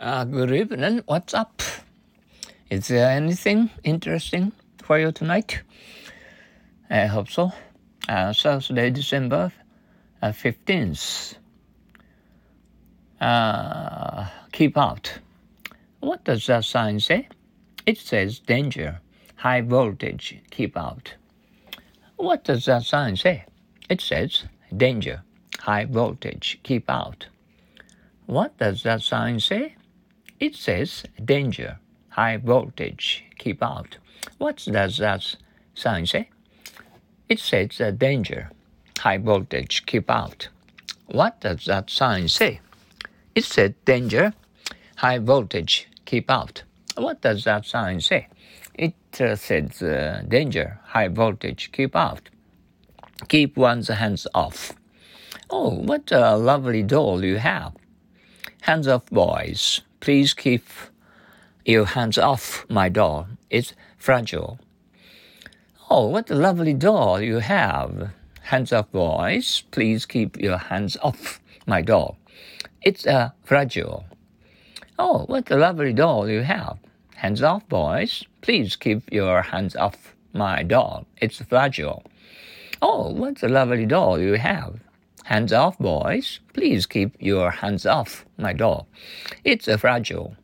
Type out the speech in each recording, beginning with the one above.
Uh, good evening. What's up? Is there anything interesting for you tonight? I hope so. Uh, Thursday, December uh, 15th. Uh, keep out. What does that sign say? It says danger, high voltage, keep out. What does that sign say? It says danger, high voltage, keep out. What does that sign say? It says danger, high voltage, keep out. What does that sign say? It says uh, danger, high voltage, keep out. What does that sign say? It said danger, high voltage, keep out. What does that sign say? It uh, says uh, danger, high voltage, keep out. Keep one's hands off. Oh, what a lovely doll you have. Hands off, boys. Please keep your hands off my doll. It's fragile. Oh, what a lovely doll you have. Hands off, boys. Please keep your hands off my doll. It's uh, fragile. Oh, what a lovely doll you have. Hands off, boys. Please keep your hands off my doll. It's fragile. Oh, what a lovely doll you have. Hands off, boys. Please keep your hands off my doll. It's a fragile.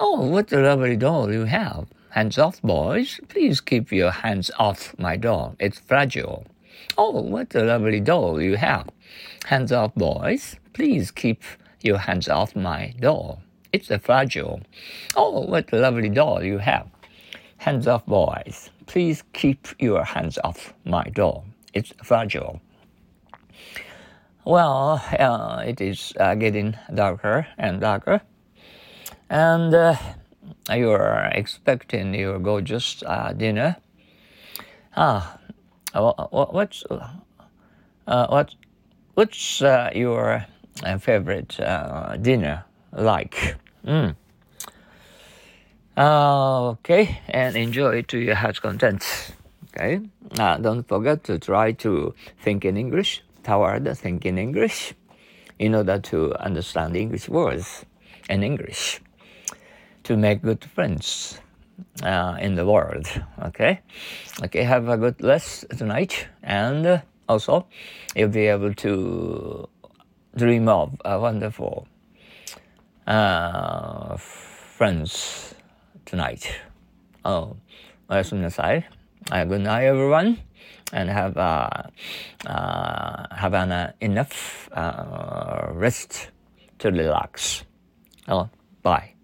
Oh, what a lovely doll you have. Hands off, boys. Please keep your hands off my doll. It's fragile. Oh, what a lovely doll you have. Hands off, boys. Please keep your hands off my doll. It's a fragile. Oh, what a lovely doll you have. Hands off, boys. Please keep your hands off my doll. It's fragile. Well, uh, it is uh, getting darker and darker, and uh, you are expecting your gorgeous uh, dinner. Ah, what, what's uh, what what's uh, your favorite dinner like? Mm. okay, and enjoy to your heart's content. Okay, don't forget to try to think in English toward thinking English in order to understand English words and English to make good friends uh, in the world. Okay, okay. Have a good rest tonight, and uh, also you'll be able to dream of a wonderful uh, friends tonight. Oh, おやすみなさい。Uh, good night, everyone and have uh, uh, have an, uh, enough rest to relax. Oh, bye.